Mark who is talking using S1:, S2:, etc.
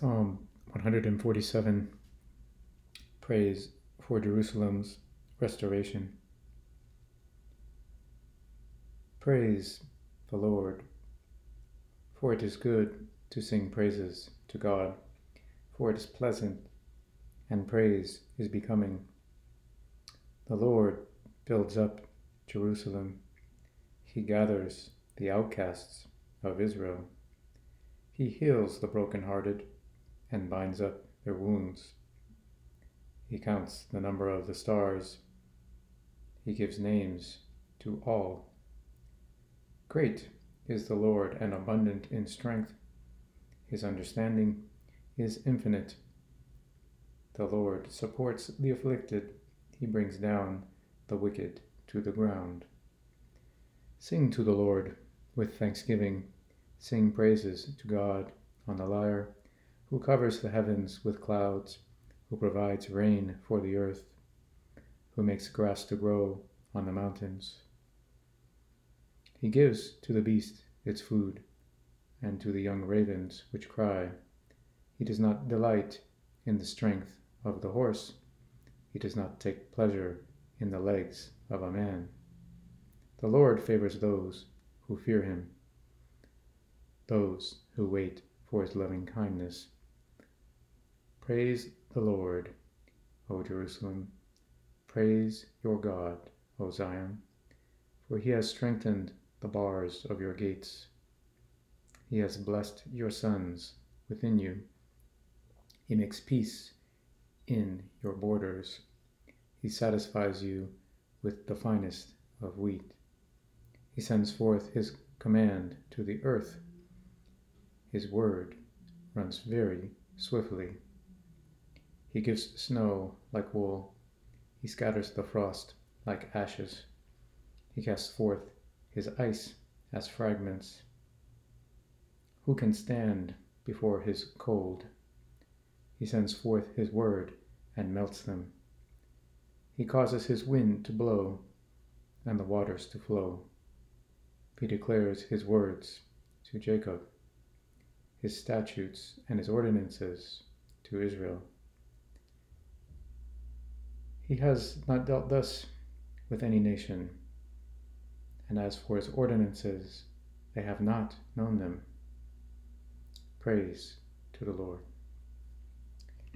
S1: Psalm 147 Praise for Jerusalem's restoration. Praise the Lord, for it is good to sing praises to God, for it is pleasant, and praise is becoming. The Lord builds up Jerusalem, he gathers the outcasts of Israel. He heals the brokenhearted and binds up their wounds. He counts the number of the stars. He gives names to all. Great is the Lord and abundant in strength. His understanding is infinite. The Lord supports the afflicted. He brings down the wicked to the ground. Sing to the Lord with thanksgiving. Sing praises to God on the lyre who covers the heavens with clouds, who provides rain for the earth, who makes grass to grow on the mountains. He gives to the beast its food, and to the young ravens which cry. He does not delight in the strength of the horse, he does not take pleasure in the legs of a man. The Lord favors those who fear him, those who wait for his loving kindness. Praise the Lord, O Jerusalem. Praise your God, O Zion, for he has strengthened the bars of your gates. He has blessed your sons within you. He makes peace in your borders. He satisfies you with the finest of wheat. He sends forth his command to the earth. His word runs very swiftly. He gives snow like wool. He scatters the frost like ashes. He casts forth his ice as fragments. Who can stand before his cold? He sends forth his word and melts them. He causes his wind to blow and the waters to flow. He declares his words to Jacob, his statutes and his ordinances to Israel. He has not dealt thus with any nation, and as for his ordinances, they have not known them. Praise to the Lord.